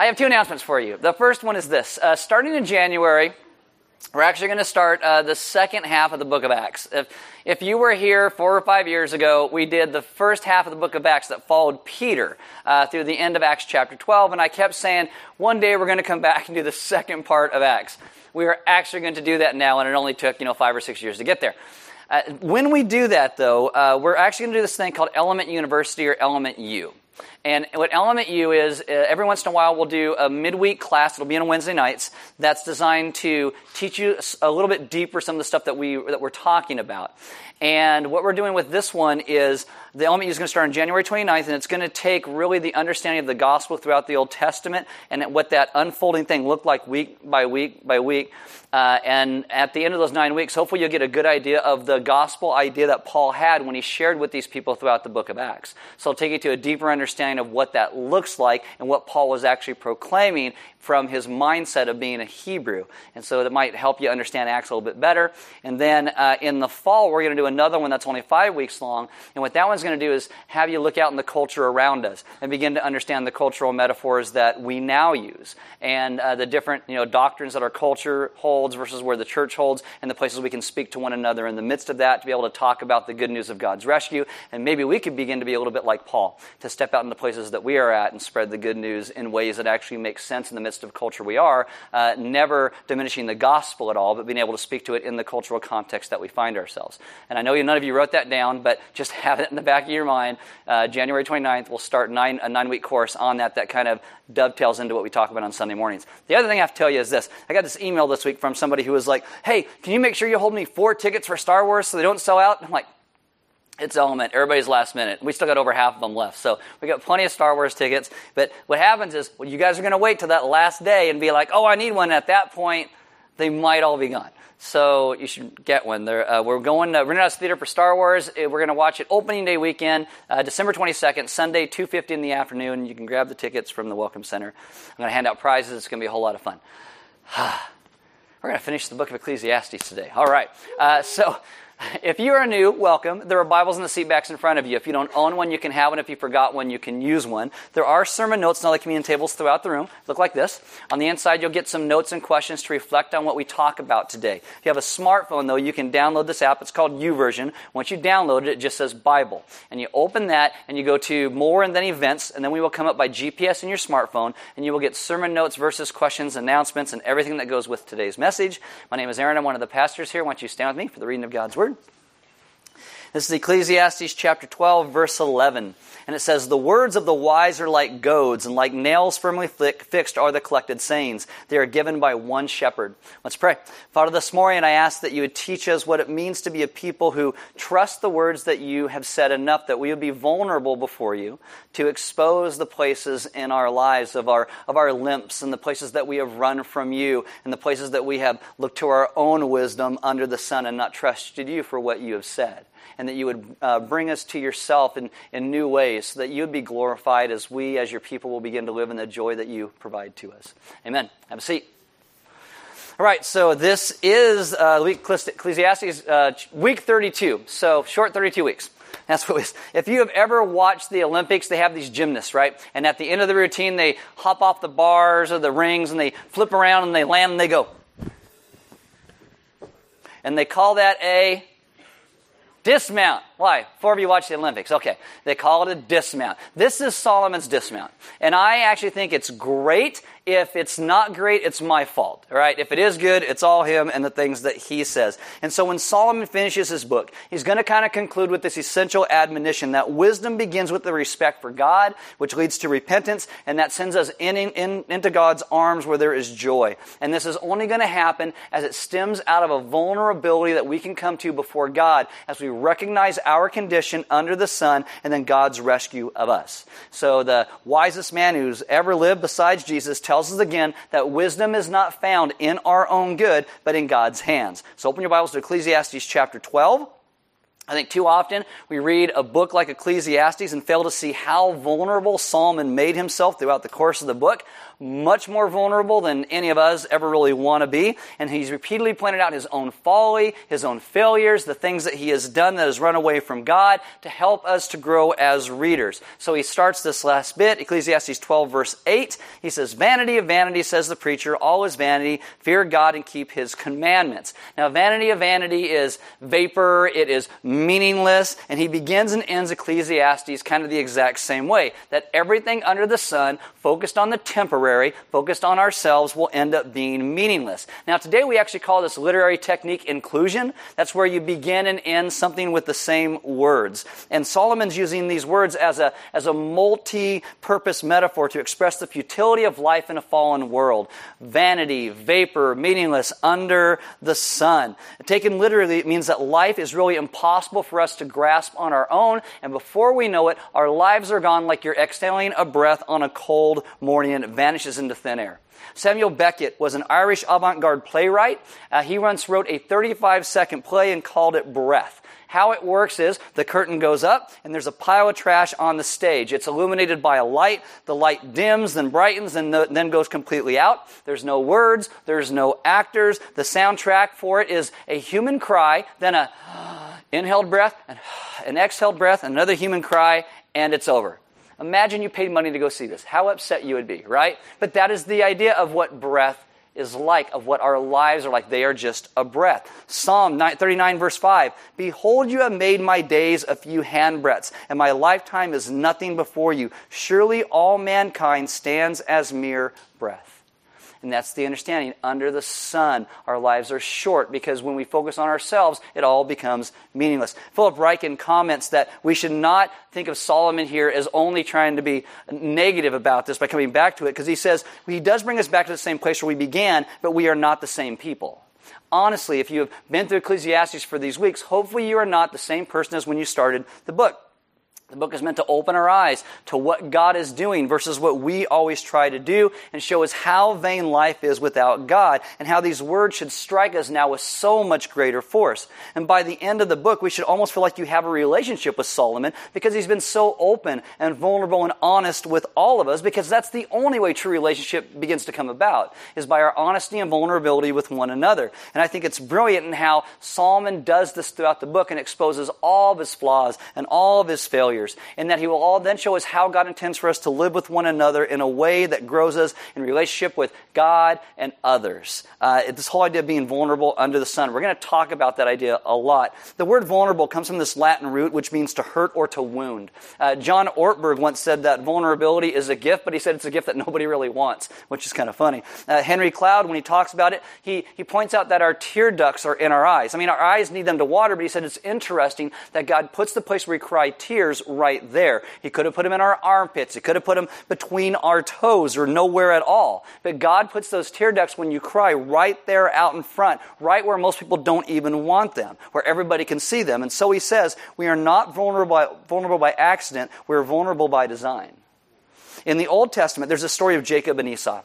I have two announcements for you. The first one is this uh, starting in January, we're actually going to start uh, the second half of the book of Acts. If, if you were here four or five years ago, we did the first half of the book of Acts that followed Peter uh, through the end of Acts chapter 12, and I kept saying, one day we're going to come back and do the second part of Acts. We are actually going to do that now, and it only took, you know, five or six years to get there. Uh, when we do that, though, uh, we're actually going to do this thing called Element University or Element U. And what Element U is, uh, every once in a while we'll do a midweek class. It'll be on Wednesday nights. That's designed to teach you a little bit deeper some of the stuff that we that we're talking about. And what we're doing with this one is the element U is going to start on January 29th, and it's going to take really the understanding of the gospel throughout the Old Testament and what that unfolding thing looked like week by week by week. Uh, and at the end of those nine weeks, hopefully you'll get a good idea of the gospel idea that Paul had when he shared with these people throughout the book of Acts. So I'll take you to a deeper understanding of what that looks like and what Paul was actually proclaiming from his mindset of being a Hebrew. And so it might help you understand Acts a little bit better. And then uh, in the fall, we're going to do another one that's only five weeks long. And what that one's going to do is have you look out in the culture around us and begin to understand the cultural metaphors that we now use and uh, the different you know, doctrines that our culture holds versus where the church holds and the places we can speak to one another in the midst of that to be able to talk about the good news of God's rescue. And maybe we could begin to be a little bit like Paul, to step out in the places that we are at and spread the good news in ways that actually make sense in the midst of culture we are, uh, never diminishing the gospel at all, but being able to speak to it in the cultural context that we find ourselves. And I know none of you wrote that down, but just have it in the back of your mind. Uh, January 29th, we'll start nine, a nine week course on that that kind of dovetails into what we talk about on Sunday mornings. The other thing I have to tell you is this I got this email this week from somebody who was like, hey, can you make sure you hold me four tickets for Star Wars so they don't sell out? I'm like, it's element. Everybody's last minute. We still got over half of them left. So we got plenty of Star Wars tickets. But what happens is, well, you guys are going to wait till that last day and be like, oh, I need one. At that point, they might all be gone. So you should get one. Uh, we're going to Renaissance Theater for Star Wars. Uh, we're going to watch it opening day weekend, uh, December 22nd, Sunday, 2.50 in the afternoon. You can grab the tickets from the Welcome Center. I'm going to hand out prizes. It's going to be a whole lot of fun. we're going to finish the book of Ecclesiastes today. All right. Uh, so if you are new, welcome. There are Bibles in the seatbacks in front of you. If you don't own one, you can have one. If you forgot one, you can use one. There are sermon notes on all the communion tables throughout the room. Look like this. On the inside, you'll get some notes and questions to reflect on what we talk about today. If you have a smartphone, though, you can download this app. It's called YouVersion. Once you download it, it just says Bible. And you open that, and you go to More and then Events, and then we will come up by GPS in your smartphone, and you will get sermon notes, verses, questions, announcements, and everything that goes with today's message. My name is Aaron. I'm one of the pastors here. Why don't you stand with me for the reading of God's Word? This is Ecclesiastes chapter 12, verse 11. And it says, The words of the wise are like goads, and like nails firmly fixed are the collected sayings. They are given by one shepherd. Let's pray. Father, this morning I ask that you would teach us what it means to be a people who trust the words that you have said enough that we would be vulnerable before you to expose the places in our lives of our, of our limps and the places that we have run from you and the places that we have looked to our own wisdom under the sun and not trusted you for what you have said and that you would uh, bring us to yourself in, in new ways so that you would be glorified as we, as your people, will begin to live in the joy that you provide to us. Amen. Have a seat. All right, so this is uh, Ecclesiastes uh, week 32, so short 32 weeks. That's what it is. If you have ever watched the Olympics, they have these gymnasts, right? And at the end of the routine, they hop off the bars or the rings and they flip around and they land and they go. And they call that a Dismount. Why? Four of you watch the Olympics. Okay. They call it a dismount. This is Solomon's dismount. And I actually think it's great if it's not great, it's my fault. Right? If it is good, it's all him and the things that he says. And so when Solomon finishes his book, he's going to kind of conclude with this essential admonition that wisdom begins with the respect for God, which leads to repentance, and that sends us in, in, into God's arms where there is joy. And this is only going to happen as it stems out of a vulnerability that we can come to before God as we recognize our condition under the sun and then God's rescue of us. So the wisest man who's ever lived besides Jesus tells tells us again that wisdom is not found in our own good, but in God's hands. So open your Bibles to Ecclesiastes chapter 12. I think too often we read a book like Ecclesiastes and fail to see how vulnerable Solomon made himself throughout the course of the book much more vulnerable than any of us ever really want to be. And he's repeatedly pointed out his own folly, his own failures, the things that he has done that has run away from God to help us to grow as readers. So he starts this last bit, Ecclesiastes 12, verse 8. He says, Vanity of vanity, says the preacher, all is vanity. Fear God and keep his commandments. Now, vanity of vanity is vapor, it is meaningless, and he begins and ends Ecclesiastes kind of the exact same way that everything under the sun, focused on the temporary, focused on ourselves, will end up being meaningless. Now, today we actually call this literary technique inclusion. That's where you begin and end something with the same words. And Solomon's using these words as a, as a multi purpose metaphor to express the futility of life in a fallen world. Vanity, vapor, meaningless, under the sun. Taken literally, it means that life is really impossible for us to grasp on our own, and before we know it, our lives are gone like you're exhaling a breath on a cold morning and it vanishes into thin air. Samuel Beckett was an Irish avant garde playwright. Uh, he once wrote a 35 second play and called it Breath. How it works is the curtain goes up and there's a pile of trash on the stage. It's illuminated by a light. The light dims, then brightens, and then goes completely out. There's no words, there's no actors. The soundtrack for it is a human cry, then a inhaled breath, an exhaled breath, another human cry, and it's over. Imagine you paid money to go see this. How upset you would be, right? But that is the idea of what breath is like, of what our lives are like. They are just a breath. Psalm 39, verse 5 Behold, you have made my days a few handbreadths, and my lifetime is nothing before you. Surely all mankind stands as mere breath. And that's the understanding. Under the sun, our lives are short because when we focus on ourselves, it all becomes meaningless. Philip Ryken comments that we should not think of Solomon here as only trying to be negative about this by coming back to it because he says he does bring us back to the same place where we began, but we are not the same people honestly, if you have been through Ecclesiastes for these weeks, hopefully you are not the same person as when you started the book. The book is meant to open our eyes to what God is doing versus what we always try to do and show us how vain life is without God and how these words should strike us now with so much greater force. And by the end of the book, we should almost feel like you have a relationship with Solomon because he's been so open and vulnerable and honest with all of us because that's the only way true relationship begins to come about is by our honesty and vulnerability with one another. And I think it's brilliant in how Solomon does this throughout the book and exposes all of his flaws and all of his failures and that He will all then show us how God intends for us to live with one another in a way that grows us in relationship with God and others. Uh, this whole idea of being vulnerable under the sun. We're going to talk about that idea a lot. The word vulnerable comes from this Latin root, which means to hurt or to wound. Uh, John Ortberg once said that vulnerability is a gift, but he said it's a gift that nobody really wants, which is kind of funny. Uh, Henry Cloud, when he talks about it, he, he points out that our tear ducts are in our eyes. I mean, our eyes need them to water, but he said it's interesting that God puts the place where we cry tears right there. He could have put them in our armpits. He could have put them between our toes or nowhere at all. But God puts those tear ducts when you cry right there out in front, right where most people don't even want them, where everybody can see them. And so he says, we are not vulnerable by, vulnerable by accident, we're vulnerable by design. In the Old Testament, there's a story of Jacob and Esau.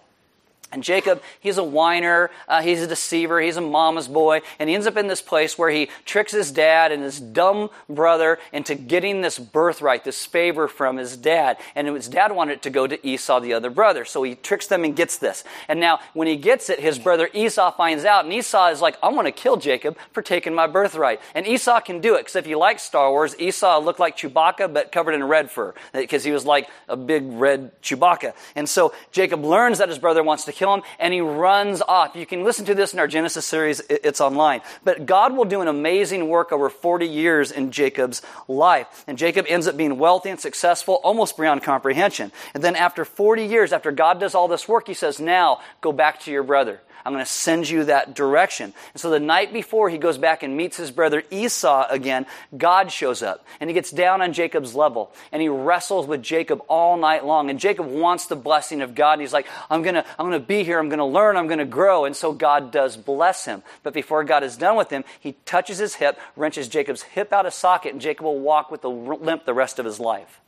And Jacob, he's a whiner, uh, he's a deceiver, he's a mama's boy, and he ends up in this place where he tricks his dad and his dumb brother into getting this birthright, this favor from his dad. And his dad wanted it to go to Esau, the other brother. So he tricks them and gets this. And now, when he gets it, his brother Esau finds out, and Esau is like, I'm going to kill Jacob for taking my birthright. And Esau can do it, because if you like Star Wars, Esau looked like Chewbacca, but covered in red fur, because he was like a big red Chewbacca. And so Jacob learns that his brother wants to kill kill him, and he runs off. You can listen to this in our Genesis series, it's online. But God will do an amazing work over 40 years in Jacob's life. And Jacob ends up being wealthy and successful almost beyond comprehension. And then after 40 years, after God does all this work, he says, Now go back to your brother. I'm going to send you that direction. And so the night before he goes back and meets his brother Esau again, God shows up and he gets down on Jacob's level and he wrestles with Jacob all night long. And Jacob wants the blessing of God. And he's like, I'm going to, I'm going to be here. I'm going to learn. I'm going to grow. And so God does bless him. But before God is done with him, he touches his hip, wrenches Jacob's hip out of socket, and Jacob will walk with a limp the rest of his life.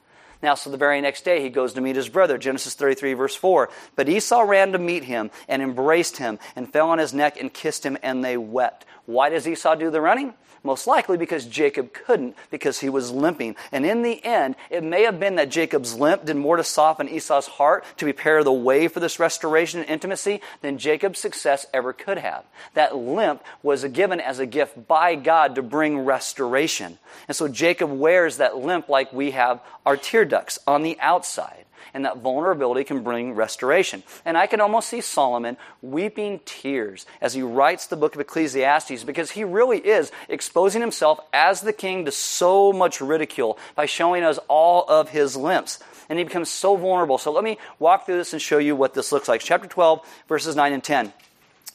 Now, so the very next day, he goes to meet his brother, Genesis 33, verse 4. But Esau ran to meet him and embraced him and fell on his neck and kissed him, and they wept. Why does Esau do the running? Most likely because Jacob couldn't, because he was limping. And in the end, it may have been that Jacob's limp did more to soften Esau's heart to prepare the way for this restoration and intimacy than Jacob's success ever could have. That limp was given as a gift by God to bring restoration. And so Jacob wears that limp like we have our tear ducts on the outside and that vulnerability can bring restoration. And I can almost see Solomon weeping tears as he writes the book of Ecclesiastes because he really is exposing himself as the king to so much ridicule by showing us all of his limps. And he becomes so vulnerable. So let me walk through this and show you what this looks like. Chapter 12, verses 9 and 10.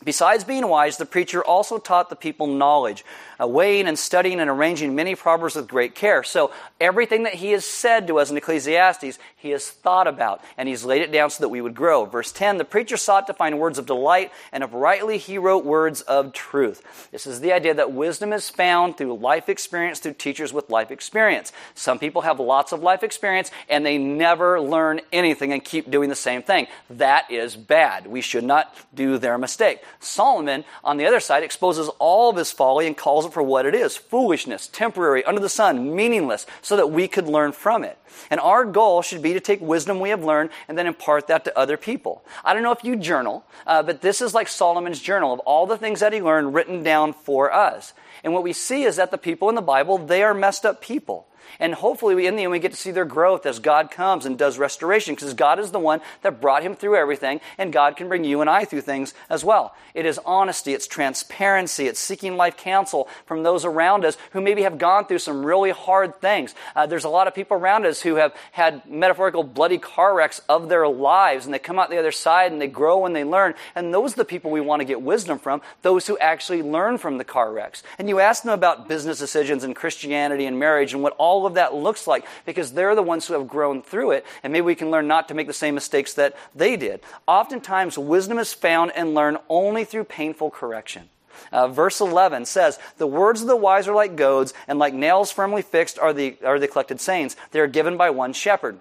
Besides being wise, the preacher also taught the people knowledge, Uh, weighing and studying and arranging many proverbs with great care. So everything that he has said to us in Ecclesiastes, he has thought about, and he's laid it down so that we would grow. Verse 10 The preacher sought to find words of delight, and uprightly he wrote words of truth. This is the idea that wisdom is found through life experience, through teachers with life experience. Some people have lots of life experience, and they never learn anything and keep doing the same thing. That is bad. We should not do their mistake. Solomon, on the other side, exposes all of his folly and calls it for what it is foolishness, temporary, under the sun, meaningless, so that we could learn from it. And our goal should be to take wisdom we have learned and then impart that to other people. I don't know if you journal, uh, but this is like Solomon's journal of all the things that he learned written down for us. And what we see is that the people in the Bible, they are messed up people. And hopefully, we, in the end, we get to see their growth as God comes and does restoration because God is the one that brought him through everything, and God can bring you and I through things as well. It is honesty, it's transparency, it's seeking life counsel from those around us who maybe have gone through some really hard things. Uh, there's a lot of people around us who have had metaphorical bloody car wrecks of their lives, and they come out the other side and they grow and they learn. And those are the people we want to get wisdom from, those who actually learn from the car wrecks. And you ask them about business decisions and Christianity and marriage and what all all of that looks like because they're the ones who have grown through it, and maybe we can learn not to make the same mistakes that they did. Oftentimes, wisdom is found and learned only through painful correction. Uh, verse 11 says, The words of the wise are like goads, and like nails firmly fixed are the, are the collected sayings. They are given by one shepherd.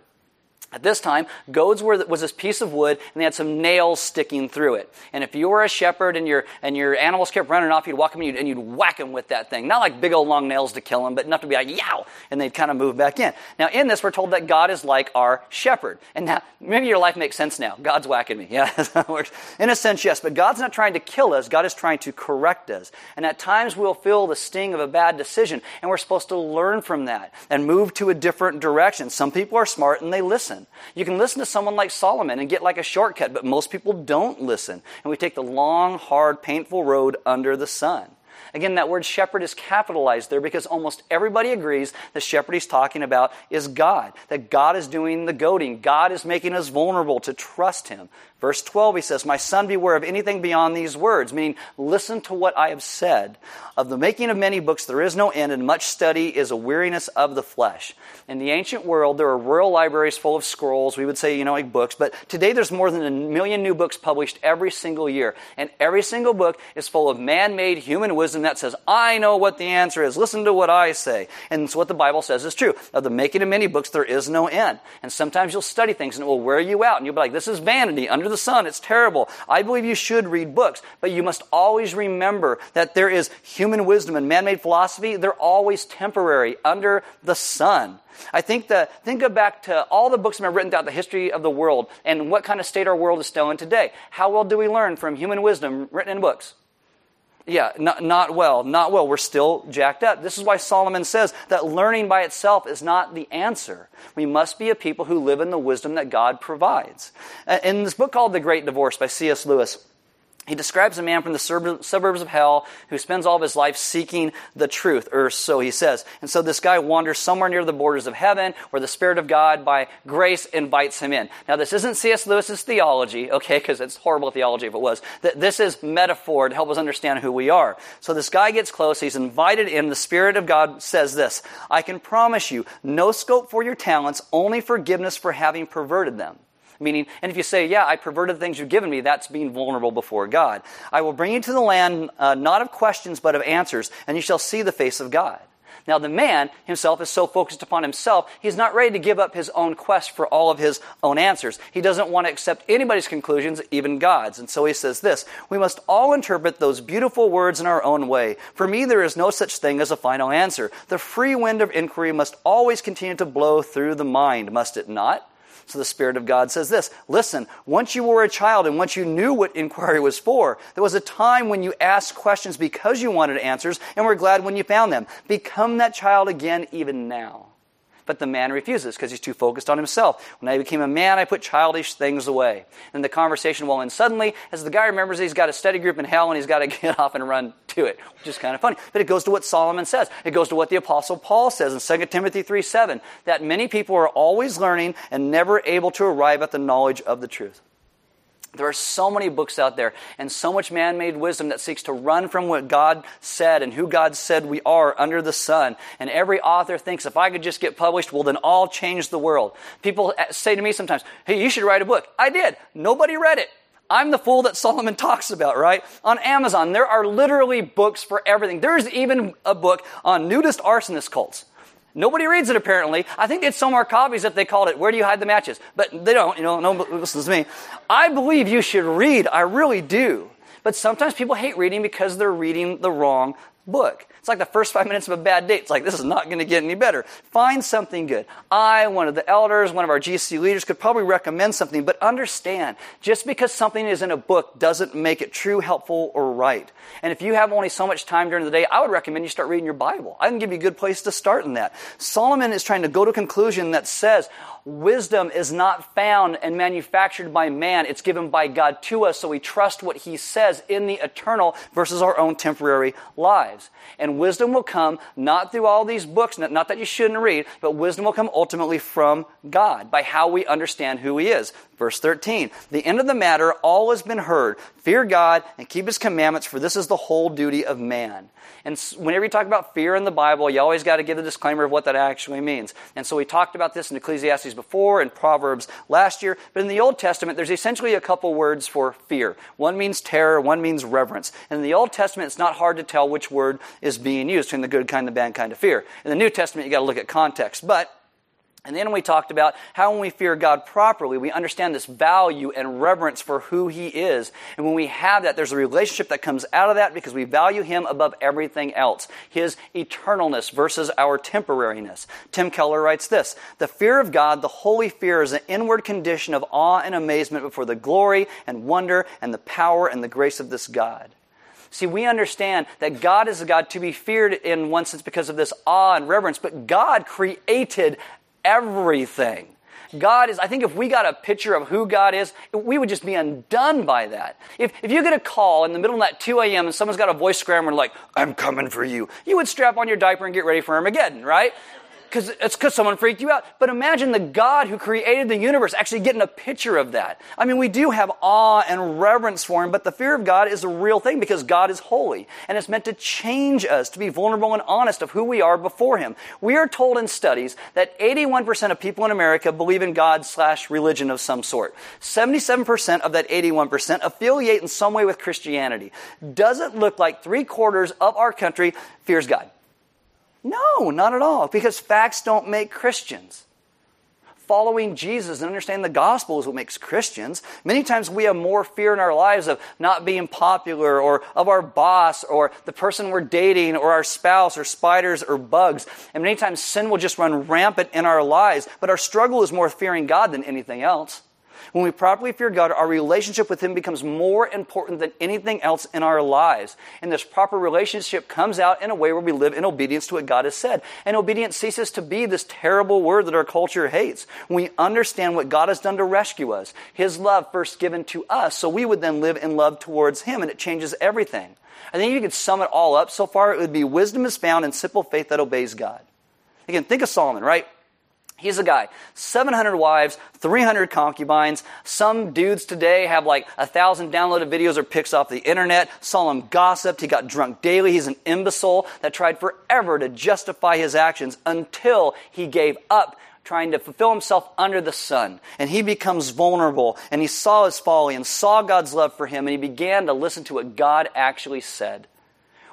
At this time, goads were, was this piece of wood, and they had some nails sticking through it. And if you were a shepherd and your, and your animals kept running off, you'd walk them and you'd, and you'd whack them with that thing. Not like big old long nails to kill them, but enough to be like, yow! And they'd kind of move back in. Now, in this, we're told that God is like our shepherd. And now, maybe your life makes sense now. God's whacking me. Yeah, that's how it works. In a sense, yes. But God's not trying to kill us, God is trying to correct us. And at times, we'll feel the sting of a bad decision, and we're supposed to learn from that and move to a different direction. Some people are smart and they listen. You can listen to someone like Solomon and get like a shortcut, but most people don't listen. And we take the long, hard, painful road under the sun. Again, that word shepherd is capitalized there because almost everybody agrees the shepherd he's talking about is God, that God is doing the goading. God is making us vulnerable to trust him. Verse 12, he says, My son, beware of anything beyond these words, meaning, listen to what I have said. Of the making of many books, there is no end, and much study is a weariness of the flesh. In the ancient world, there were royal libraries full of scrolls. We would say, you know, like books. But today, there's more than a million new books published every single year. And every single book is full of man made human wisdom that says, I know what the answer is. Listen to what I say. And what the Bible says is true. Of the making of many books, there is no end. And sometimes you'll study things and it will wear you out. And you'll be like, this is vanity. Under the sun. It's terrible. I believe you should read books, but you must always remember that there is human wisdom and man made philosophy. They're always temporary under the sun. I think that think of back to all the books that have written throughout the history of the world and what kind of state our world is still in today. How well do we learn from human wisdom written in books? Yeah, not, not well, not well. We're still jacked up. This is why Solomon says that learning by itself is not the answer. We must be a people who live in the wisdom that God provides. In this book called The Great Divorce by C.S. Lewis, he describes a man from the suburbs of hell who spends all of his life seeking the truth, or so he says. And so this guy wanders somewhere near the borders of heaven where the Spirit of God, by grace, invites him in. Now, this isn't C.S. Lewis's theology, okay, because it's horrible theology if it was. This is metaphor to help us understand who we are. So this guy gets close, he's invited in. The Spirit of God says this I can promise you no scope for your talents, only forgiveness for having perverted them. Meaning, and if you say, Yeah, I perverted the things you've given me, that's being vulnerable before God. I will bring you to the land uh, not of questions, but of answers, and you shall see the face of God. Now, the man himself is so focused upon himself, he's not ready to give up his own quest for all of his own answers. He doesn't want to accept anybody's conclusions, even God's. And so he says this We must all interpret those beautiful words in our own way. For me, there is no such thing as a final answer. The free wind of inquiry must always continue to blow through the mind, must it not? So the Spirit of God says this Listen, once you were a child and once you knew what inquiry was for, there was a time when you asked questions because you wanted answers and were glad when you found them. Become that child again, even now. But the man refuses because he's too focused on himself. When I became a man, I put childish things away. And the conversation will end suddenly as the guy remembers he's got a study group in hell and he's got to get off and run to it, which is kind of funny. But it goes to what Solomon says. It goes to what the Apostle Paul says in 2 Timothy 3 7, that many people are always learning and never able to arrive at the knowledge of the truth. There are so many books out there and so much man made wisdom that seeks to run from what God said and who God said we are under the sun. And every author thinks if I could just get published, well, then I'll change the world. People say to me sometimes, hey, you should write a book. I did. Nobody read it. I'm the fool that Solomon talks about, right? On Amazon, there are literally books for everything. There's even a book on nudist arsonist cults. Nobody reads it apparently. I think they'd sell more copies if they called it Where Do You Hide the Matches? But they don't, you know, no listens to me. I believe you should read. I really do. But sometimes people hate reading because they're reading the wrong book. It's like the first five minutes of a bad date. It's like, this is not going to get any better. Find something good. I, one of the elders, one of our GC leaders, could probably recommend something, but understand, just because something is in a book doesn't make it true, helpful, or right. And if you have only so much time during the day, I would recommend you start reading your Bible. I can give you a good place to start in that. Solomon is trying to go to a conclusion that says, wisdom is not found and manufactured by man. It's given by God to us, so we trust what He says in the eternal versus our own temporary lives. And wisdom will come not through all these books, not that you shouldn't read, but wisdom will come ultimately from God by how we understand who He is. Verse 13, the end of the matter, all has been heard. Fear God and keep His commandments, for this is the whole duty of man. And whenever you talk about fear in the Bible, you always got to give the disclaimer of what that actually means. And so we talked about this in Ecclesiastes before and Proverbs last year. But in the Old Testament, there's essentially a couple words for fear. One means terror, one means reverence. And in the Old Testament, it's not hard to tell which word is being used between the good kind and the bad kind of fear. In the New Testament, you got to look at context. But and then we talked about how when we fear God properly, we understand this value and reverence for who He is. And when we have that, there's a relationship that comes out of that because we value Him above everything else. His eternalness versus our temporariness. Tim Keller writes this The fear of God, the holy fear, is an inward condition of awe and amazement before the glory and wonder and the power and the grace of this God. See, we understand that God is a God to be feared in one sense because of this awe and reverence, but God created everything. God is, I think if we got a picture of who God is, we would just be undone by that. If, if you get a call in the middle of that 2 a.m. and someone's got a voice scrammer like, I'm coming for you, you would strap on your diaper and get ready for Armageddon, right? Because it's because someone freaked you out. But imagine the God who created the universe actually getting a picture of that. I mean, we do have awe and reverence for Him, but the fear of God is a real thing because God is holy. And it's meant to change us to be vulnerable and honest of who we are before Him. We are told in studies that 81% of people in America believe in God slash religion of some sort. 77% of that 81% affiliate in some way with Christianity. Does it look like three quarters of our country fears God? No, not at all, because facts don't make Christians. Following Jesus and understanding the gospel is what makes Christians. Many times we have more fear in our lives of not being popular or of our boss or the person we're dating or our spouse or spiders or bugs. And many times sin will just run rampant in our lives, but our struggle is more fearing God than anything else. When we properly fear God, our relationship with Him becomes more important than anything else in our lives. And this proper relationship comes out in a way where we live in obedience to what God has said. And obedience ceases to be this terrible word that our culture hates. We understand what God has done to rescue us, His love first given to us, so we would then live in love towards Him, and it changes everything. I think you could sum it all up so far, it would be wisdom is found in simple faith that obeys God. Again, think of Solomon, right? He's a guy, 700 wives, 300 concubines. Some dudes today have like a thousand downloaded videos or pics off the internet. Solomon gossiped. He got drunk daily. He's an imbecile that tried forever to justify his actions until he gave up trying to fulfill himself under the sun. And he becomes vulnerable and he saw his folly and saw God's love for him and he began to listen to what God actually said.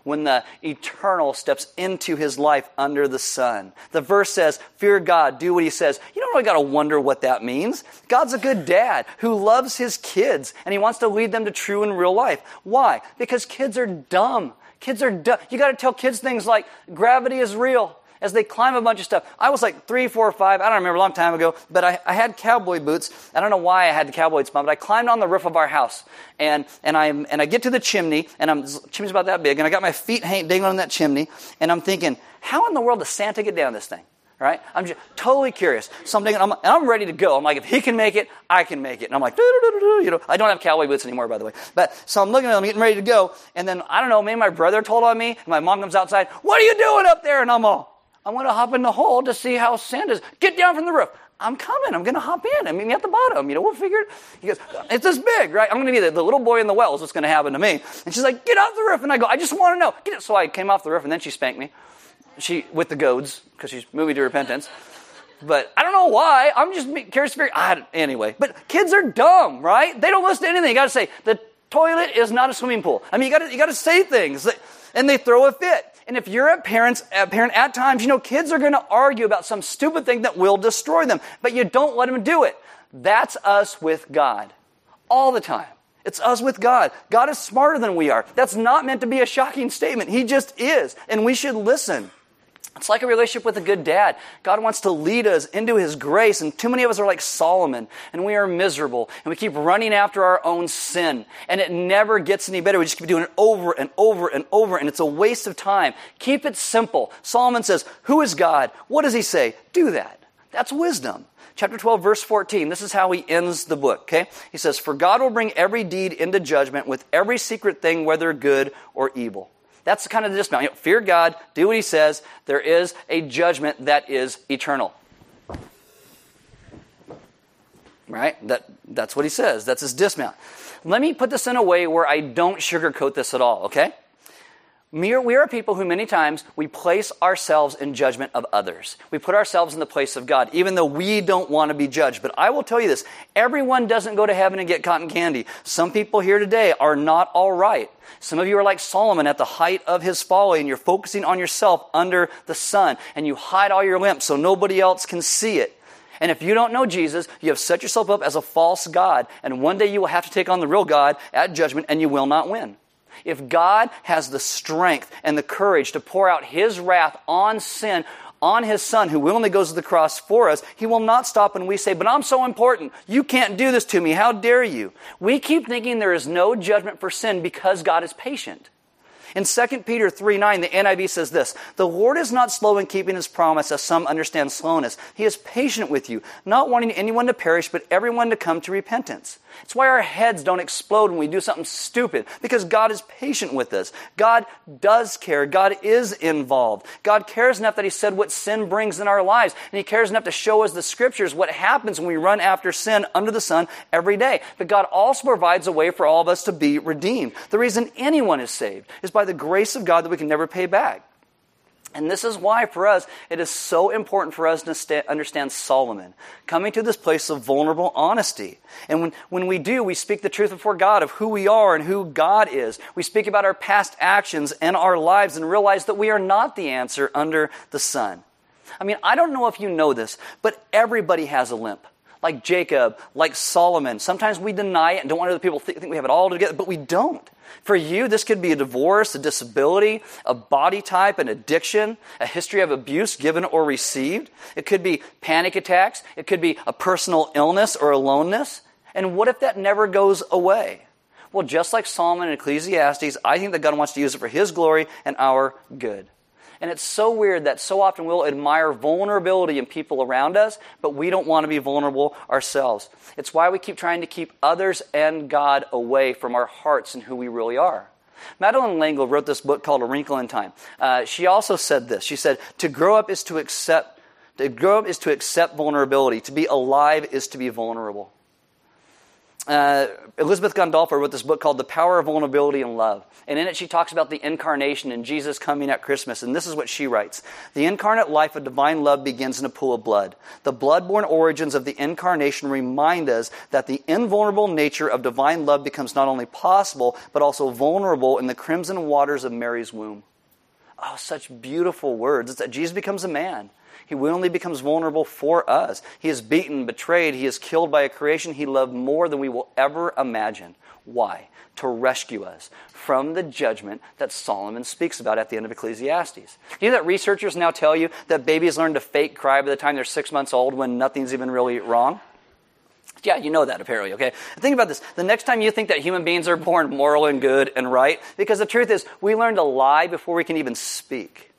When the eternal steps into his life under the sun. The verse says, Fear God, do what he says. You don't really got to wonder what that means. God's a good dad who loves his kids and he wants to lead them to true and real life. Why? Because kids are dumb. Kids are dumb. You got to tell kids things like gravity is real as they climb a bunch of stuff. I was like three, four, five, I don't remember, a long time ago, but I, I had cowboy boots. I don't know why I had the cowboy boots, but I climbed on the roof of our house. And, and, I, and I get to the chimney, and I'm, the chimney's about that big, and I got my feet dangling on that chimney, and I'm thinking, how in the world does Santa get down this thing? Right? I'm just totally curious. So I'm I'm, and I'm ready to go. I'm like, if he can make it, I can make it. And I'm like, you know, I don't have cowboy boots anymore, by the way. But so I'm looking at him, getting ready to go. And then I don't know, maybe my brother told on me. And my mom comes outside. What are you doing up there? And I'm all, I want to hop in the hole to see how Santa's. Get down from the roof. I'm coming. I'm going to hop in. I mean, at the bottom. You know, we'll figure it. He goes, it's this big, right? I'm going to be the, the, little boy in the well is what's going to happen to me. And she's like, get off the roof. And I go, I just want to know. Get it. So I came off the roof and then she spanked me. She, with the goads, because she's moving to repentance. But I don't know why. I'm just curious to figure I, Anyway, but kids are dumb, right? They don't listen to anything. You got to say, the toilet is not a swimming pool. I mean, you got to you got to say things. And they throw a fit. And if you're a parent, a parent at times, you know, kids are going to argue about some stupid thing that will destroy them, but you don't let them do it. That's us with God. All the time. It's us with God. God is smarter than we are. That's not meant to be a shocking statement. He just is. And we should listen. It's like a relationship with a good dad. God wants to lead us into His grace, and too many of us are like Solomon, and we are miserable, and we keep running after our own sin, and it never gets any better. We just keep doing it over and over and over, and it's a waste of time. Keep it simple. Solomon says, Who is God? What does He say? Do that. That's wisdom. Chapter 12, verse 14, this is how he ends the book, okay? He says, For God will bring every deed into judgment with every secret thing, whether good or evil. That's the kind of the dismount. You know, fear God, do what He says. There is a judgment that is eternal. Right? That, that's what He says. That's His dismount. Let me put this in a way where I don't sugarcoat this at all, okay? We are people who many times we place ourselves in judgment of others. We put ourselves in the place of God, even though we don't want to be judged. But I will tell you this everyone doesn't go to heaven and get cotton candy. Some people here today are not all right. Some of you are like Solomon at the height of his folly, and you're focusing on yourself under the sun, and you hide all your limps so nobody else can see it. And if you don't know Jesus, you have set yourself up as a false God, and one day you will have to take on the real God at judgment, and you will not win. If God has the strength and the courage to pour out His wrath on sin, on His Son, who willingly goes to the cross for us, He will not stop when we say, But I'm so important. You can't do this to me. How dare you? We keep thinking there is no judgment for sin because God is patient. In 2 Peter 3 9, the NIV says this The Lord is not slow in keeping his promise, as some understand slowness. He is patient with you, not wanting anyone to perish, but everyone to come to repentance. It's why our heads don't explode when we do something stupid, because God is patient with us. God does care. God is involved. God cares enough that He said what sin brings in our lives, and He cares enough to show us the scriptures what happens when we run after sin under the sun every day. But God also provides a way for all of us to be redeemed. The reason anyone is saved is by the grace of God that we can never pay back. And this is why, for us, it is so important for us to understand Solomon, coming to this place of vulnerable honesty. And when, when we do, we speak the truth before God of who we are and who God is. We speak about our past actions and our lives and realize that we are not the answer under the sun. I mean, I don't know if you know this, but everybody has a limp. Like Jacob, like Solomon. Sometimes we deny it and don't want other people to think we have it all together, but we don't. For you, this could be a divorce, a disability, a body type, an addiction, a history of abuse given or received. It could be panic attacks. It could be a personal illness or aloneness. And what if that never goes away? Well, just like Solomon and Ecclesiastes, I think that God wants to use it for His glory and our good. And it's so weird that so often we'll admire vulnerability in people around us, but we don't want to be vulnerable ourselves. It's why we keep trying to keep others and God away from our hearts and who we really are. Madeleine L'Engle wrote this book called A Wrinkle in Time. Uh, she also said this. She said, "To grow up is to accept. To grow up is to accept vulnerability. To be alive is to be vulnerable." Uh, Elizabeth Gandolfo wrote this book called The Power of Vulnerability and Love. And in it, she talks about the incarnation and Jesus coming at Christmas. And this is what she writes The incarnate life of divine love begins in a pool of blood. The blood-born origins of the incarnation remind us that the invulnerable nature of divine love becomes not only possible, but also vulnerable in the crimson waters of Mary's womb. Oh, such beautiful words. It's that Jesus becomes a man. He willingly becomes vulnerable for us. He is beaten, betrayed, he is killed by a creation he loved more than we will ever imagine. Why? To rescue us from the judgment that Solomon speaks about at the end of Ecclesiastes. Do you know that researchers now tell you that babies learn to fake cry by the time they're six months old when nothing's even really wrong? Yeah, you know that apparently, okay? Think about this. The next time you think that human beings are born moral and good and right, because the truth is, we learn to lie before we can even speak.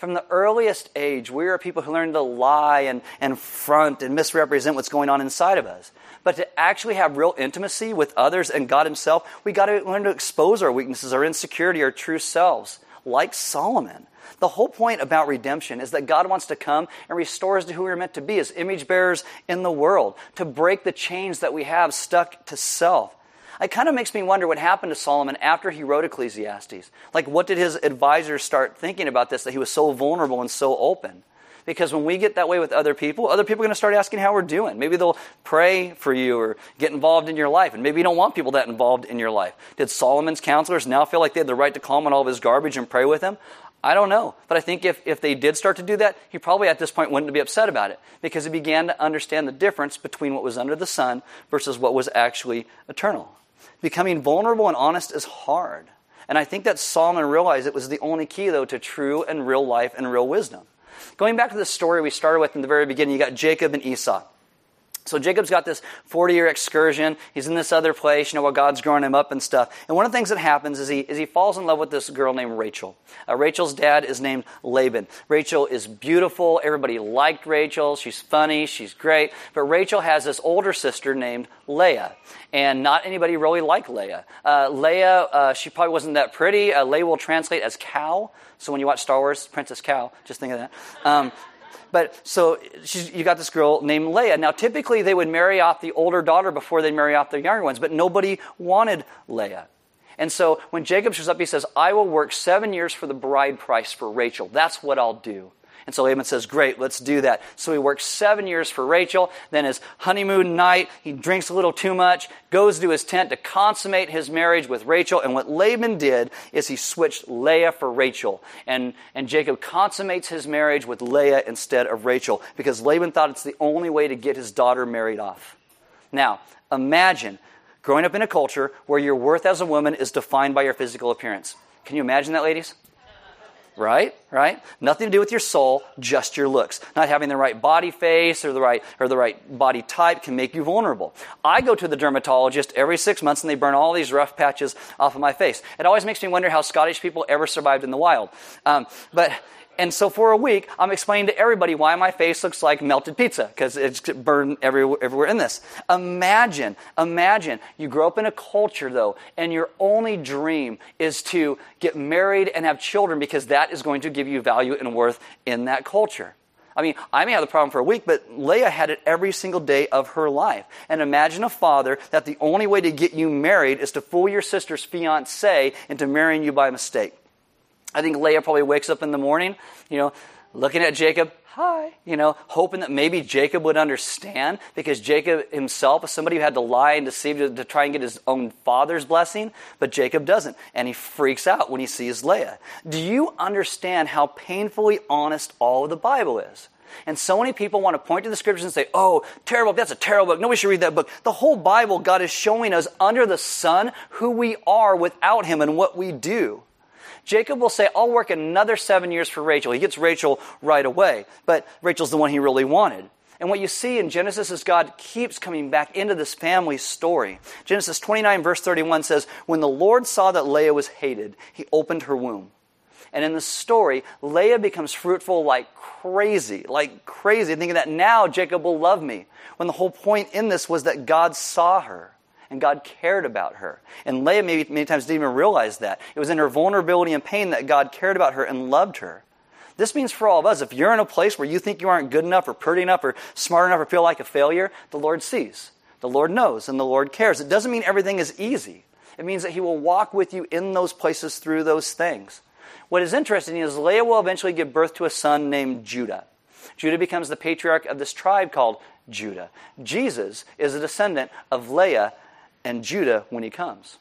From the earliest age, we are people who learn to lie and, and front and misrepresent what's going on inside of us. But to actually have real intimacy with others and God Himself, we got to learn to expose our weaknesses, our insecurity, our true selves, like Solomon. The whole point about redemption is that God wants to come and restore us to who we are meant to be as image bearers in the world, to break the chains that we have stuck to self. It kind of makes me wonder what happened to Solomon after he wrote Ecclesiastes. Like, what did his advisors start thinking about this that he was so vulnerable and so open? Because when we get that way with other people, other people are going to start asking how we're doing. Maybe they'll pray for you or get involved in your life. And maybe you don't want people that involved in your life. Did Solomon's counselors now feel like they had the right to call him on all of his garbage and pray with him? I don't know. But I think if, if they did start to do that, he probably at this point wouldn't be upset about it because he began to understand the difference between what was under the sun versus what was actually eternal. Becoming vulnerable and honest is hard. And I think that Solomon realized it was the only key, though, to true and real life and real wisdom. Going back to the story we started with in the very beginning, you got Jacob and Esau. So Jacob's got this 40 year excursion. He's in this other place, you know, while God's growing him up and stuff. And one of the things that happens is he, is he falls in love with this girl named Rachel. Uh, Rachel's dad is named Laban. Rachel is beautiful. Everybody liked Rachel. She's funny. She's great. But Rachel has this older sister named Leah. And not anybody really liked Leah. Uh, Leah, uh, she probably wasn't that pretty. Uh, Leah will translate as cow. So when you watch Star Wars, Princess Cow, just think of that. Um, but so you got this girl named Leah. Now, typically they would marry off the older daughter before they marry off the younger ones, but nobody wanted Leah. And so when Jacob shows up, he says, I will work seven years for the bride price for Rachel. That's what I'll do. And so Laban says, Great, let's do that. So he works seven years for Rachel. Then his honeymoon night, he drinks a little too much, goes to his tent to consummate his marriage with Rachel. And what Laban did is he switched Leah for Rachel. And, and Jacob consummates his marriage with Leah instead of Rachel because Laban thought it's the only way to get his daughter married off. Now, imagine growing up in a culture where your worth as a woman is defined by your physical appearance. Can you imagine that, ladies? Right? Right? Nothing to do with your soul, just your looks. Not having the right body face or the right or the right body type can make you vulnerable. I go to the dermatologist every six months and they burn all these rough patches off of my face. It always makes me wonder how Scottish people ever survived in the wild. Um, but and so for a week, I'm explaining to everybody why my face looks like melted pizza, because it's burned everywhere, everywhere in this. Imagine, imagine you grow up in a culture, though, and your only dream is to get married and have children because that is going to give you value and worth in that culture. I mean, I may have the problem for a week, but Leah had it every single day of her life. And imagine a father that the only way to get you married is to fool your sister's fiance into marrying you by mistake. I think Leah probably wakes up in the morning, you know, looking at Jacob, hi, you know, hoping that maybe Jacob would understand because Jacob himself is somebody who had to lie and deceive to, to, try and get his own father's blessing, but Jacob doesn't. And he freaks out when he sees Leah. Do you understand how painfully honest all of the Bible is? And so many people want to point to the scriptures and say, oh, terrible, that's a terrible book. Nobody should read that book. The whole Bible, God is showing us under the sun who we are without Him and what we do. Jacob will say, I'll work another seven years for Rachel. He gets Rachel right away, but Rachel's the one he really wanted. And what you see in Genesis is God keeps coming back into this family story. Genesis 29, verse 31 says, When the Lord saw that Leah was hated, he opened her womb. And in the story, Leah becomes fruitful like crazy, like crazy, thinking that now Jacob will love me. When the whole point in this was that God saw her and God cared about her. And Leah maybe many times didn't even realize that. It was in her vulnerability and pain that God cared about her and loved her. This means for all of us, if you're in a place where you think you aren't good enough or pretty enough or smart enough or feel like a failure, the Lord sees. The Lord knows and the Lord cares. It doesn't mean everything is easy. It means that He will walk with you in those places through those things. What is interesting is Leah will eventually give birth to a son named Judah. Judah becomes the patriarch of this tribe called Judah. Jesus is a descendant of Leah and Judah when he comes.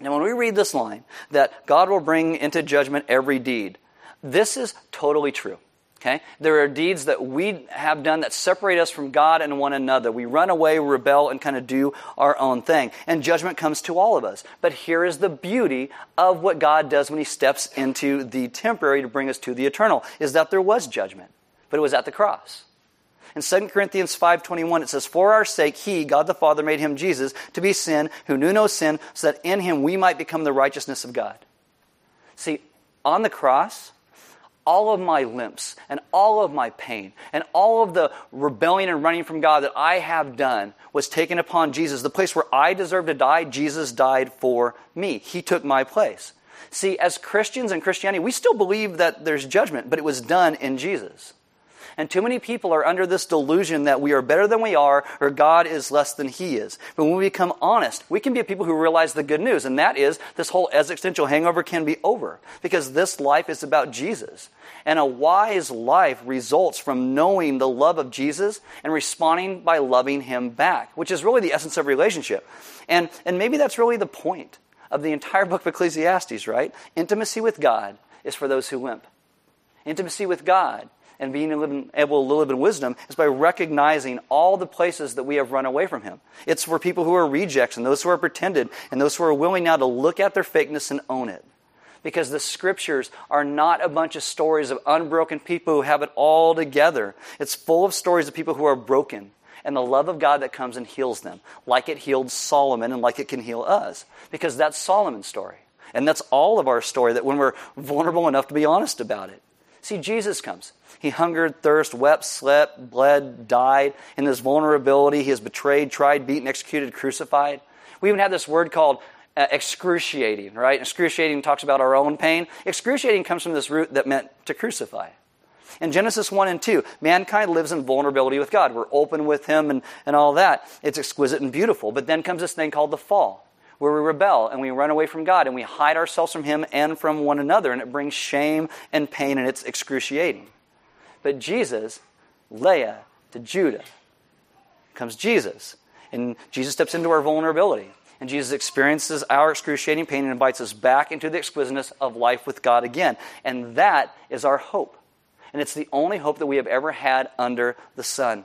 Now, when we read this line, that God will bring into judgment every deed, this is totally true. Okay? There are deeds that we have done that separate us from God and one another. We run away, rebel, and kind of do our own thing. And judgment comes to all of us. But here is the beauty of what God does when He steps into the temporary to bring us to the eternal, is that there was judgment, but it was at the cross. In 2 Corinthians 5.21 it says, For our sake he, God the Father, made him Jesus to be sin, who knew no sin, so that in him we might become the righteousness of God. See, on the cross, all of my limps and all of my pain and all of the rebellion and running from God that I have done was taken upon Jesus. The place where I deserve to die, Jesus died for me. He took my place. See, as Christians and Christianity, we still believe that there's judgment, but it was done in Jesus. And too many people are under this delusion that we are better than we are or God is less than He is. But when we become honest, we can be people who realize the good news, and that is this whole existential hangover can be over because this life is about Jesus. And a wise life results from knowing the love of Jesus and responding by loving Him back, which is really the essence of relationship. And, and maybe that's really the point of the entire book of Ecclesiastes, right? Intimacy with God is for those who limp. Intimacy with God and being able to live in wisdom is by recognizing all the places that we have run away from Him. It's for people who are rejects and those who are pretended and those who are willing now to look at their fakeness and own it. Because the scriptures are not a bunch of stories of unbroken people who have it all together. It's full of stories of people who are broken and the love of God that comes and heals them, like it healed Solomon and like it can heal us. Because that's Solomon's story. And that's all of our story that when we're vulnerable enough to be honest about it. See, Jesus comes. He hungered, thirsted, wept, slept, bled, died. In this vulnerability, he is betrayed, tried, beaten, executed, crucified. We even have this word called uh, excruciating, right? Excruciating talks about our own pain. Excruciating comes from this root that meant to crucify. In Genesis 1 and 2, mankind lives in vulnerability with God. We're open with Him and, and all that. It's exquisite and beautiful. But then comes this thing called the fall where we rebel and we run away from God and we hide ourselves from Him and from one another, and it brings shame and pain and it's excruciating. But Jesus, Leah to Judah, comes Jesus. And Jesus steps into our vulnerability. And Jesus experiences our excruciating pain and invites us back into the exquisiteness of life with God again. And that is our hope. And it's the only hope that we have ever had under the sun.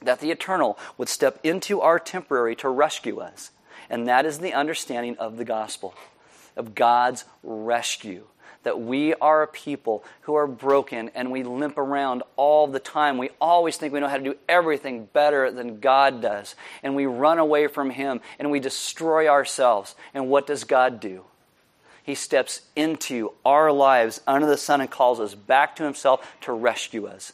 That the eternal would step into our temporary to rescue us and that is the understanding of the gospel, of God's rescue. That we are a people who are broken and we limp around all the time. We always think we know how to do everything better than God does. And we run away from Him and we destroy ourselves. And what does God do? He steps into our lives under the sun and calls us back to Himself to rescue us.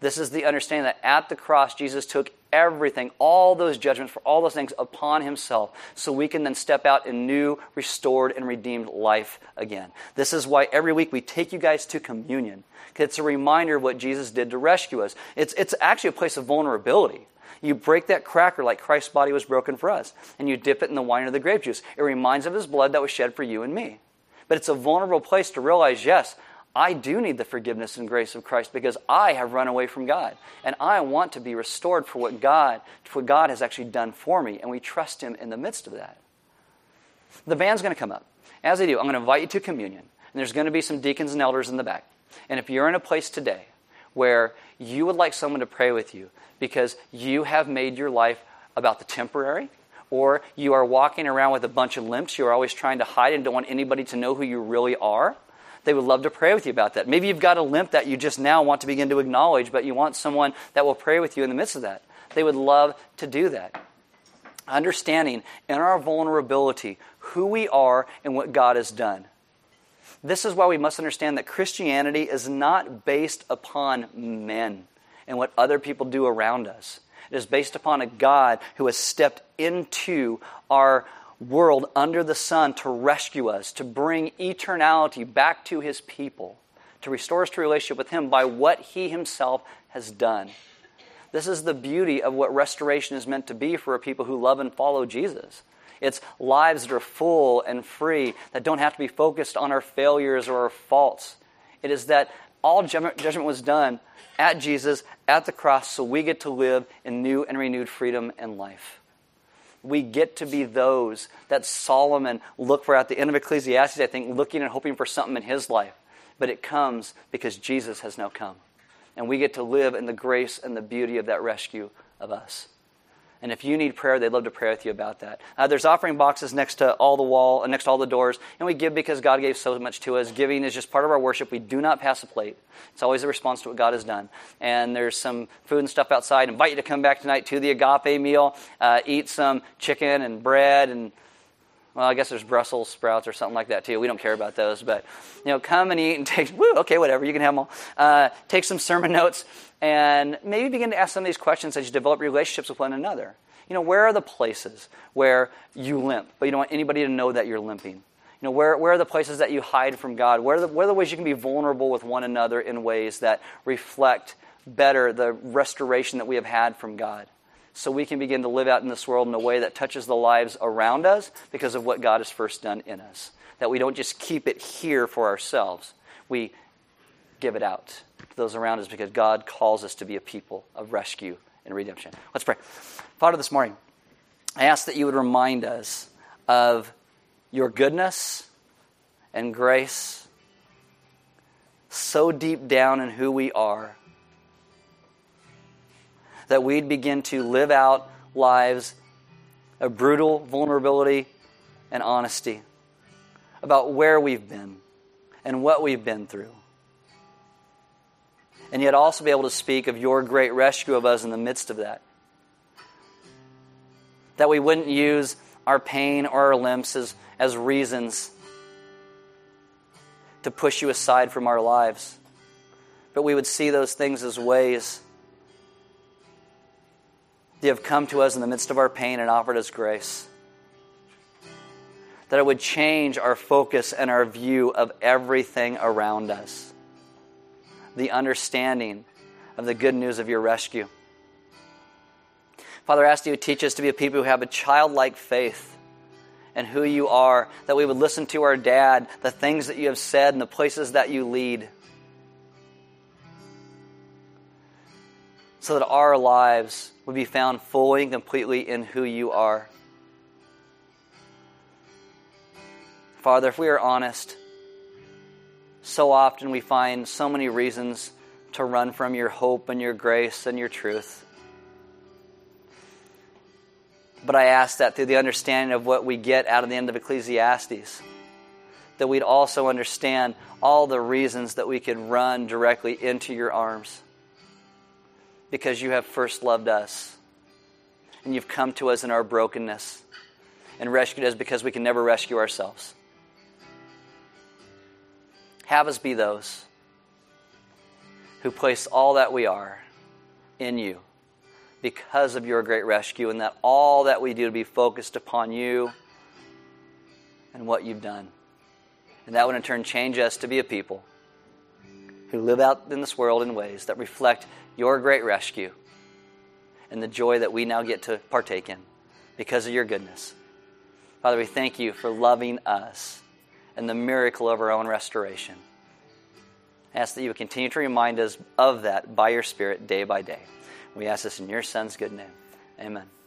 This is the understanding that at the cross, Jesus took everything, all those judgments for all those things upon himself, so we can then step out in new, restored, and redeemed life again. This is why every week we take you guys to communion. It's a reminder of what Jesus did to rescue us. It's, it's actually a place of vulnerability. You break that cracker like Christ's body was broken for us, and you dip it in the wine or the grape juice. It reminds of his blood that was shed for you and me. But it's a vulnerable place to realize, yes, I do need the forgiveness and grace of Christ because I have run away from God. And I want to be restored for what God, for what God has actually done for me. And we trust Him in the midst of that. The band's going to come up. As they do, I'm going to invite you to communion. And there's going to be some deacons and elders in the back. And if you're in a place today where you would like someone to pray with you because you have made your life about the temporary, or you are walking around with a bunch of limps, you're always trying to hide and don't want anybody to know who you really are, they would love to pray with you about that. Maybe you've got a limp that you just now want to begin to acknowledge, but you want someone that will pray with you in the midst of that. They would love to do that. Understanding in our vulnerability who we are and what God has done. This is why we must understand that Christianity is not based upon men and what other people do around us. It is based upon a God who has stepped into our world under the sun to rescue us, to bring eternality back to his people, to restore us to relationship with him by what he himself has done. This is the beauty of what restoration is meant to be for a people who love and follow Jesus. It's lives that are full and free, that don't have to be focused on our failures or our faults. It is that all judgment was done at Jesus, at the cross, so we get to live in new and renewed freedom and life. We get to be those that Solomon looked for at the end of Ecclesiastes, I think, looking and hoping for something in his life. But it comes because Jesus has now come. And we get to live in the grace and the beauty of that rescue of us. And if you need prayer, they'd love to pray with you about that. Uh, there's offering boxes next to all the wall, uh, next to all the doors, and we give because God gave so much to us. Giving is just part of our worship. We do not pass a plate. It's always a response to what God has done. And there's some food and stuff outside. I invite you to come back tonight to the agape meal, uh, eat some chicken and bread and well, I guess there's Brussels sprouts or something like that too. We don't care about those, but you know, come and eat and take. Woo, okay, whatever. You can have them all. Uh, take some sermon notes and maybe begin to ask some of these questions as you develop relationships with one another. You know, where are the places where you limp, but you don't want anybody to know that you're limping? You know, where, where are the places that you hide from God? Where are, the, where are the ways you can be vulnerable with one another in ways that reflect better the restoration that we have had from God? So we can begin to live out in this world in a way that touches the lives around us because of what God has first done in us. That we don't just keep it here for ourselves, we give it out to those around us because God calls us to be a people of rescue and redemption. Let's pray. Father, this morning, I ask that you would remind us of your goodness and grace so deep down in who we are that we'd begin to live out lives of brutal vulnerability and honesty about where we've been and what we've been through. And yet also be able to speak of your great rescue of us in the midst of that. That we wouldn't use our pain or our limps as, as reasons to push you aside from our lives, but we would see those things as ways you have come to us in the midst of our pain and offered us grace. That it would change our focus and our view of everything around us. The understanding of the good news of your rescue. Father, I ask you to teach us to be a people who have a childlike faith and who you are, that we would listen to our dad, the things that you have said, and the places that you lead. So that our lives would be found fully and completely in who you are. Father, if we are honest, so often we find so many reasons to run from your hope and your grace and your truth. But I ask that through the understanding of what we get out of the end of Ecclesiastes, that we'd also understand all the reasons that we could run directly into your arms because you have first loved us. And you've come to us in our brokenness and rescued us because we can never rescue ourselves. Have us be those who place all that we are in you because of your great rescue, and that all that we do to be focused upon you and what you've done. And that would in turn change us to be a people who live out in this world in ways that reflect your great rescue and the joy that we now get to partake in because of your goodness. Father, we thank you for loving us and the miracle of our own restoration. I ask that you would continue to remind us of that by your Spirit day by day. We ask this in your Son's good name. Amen.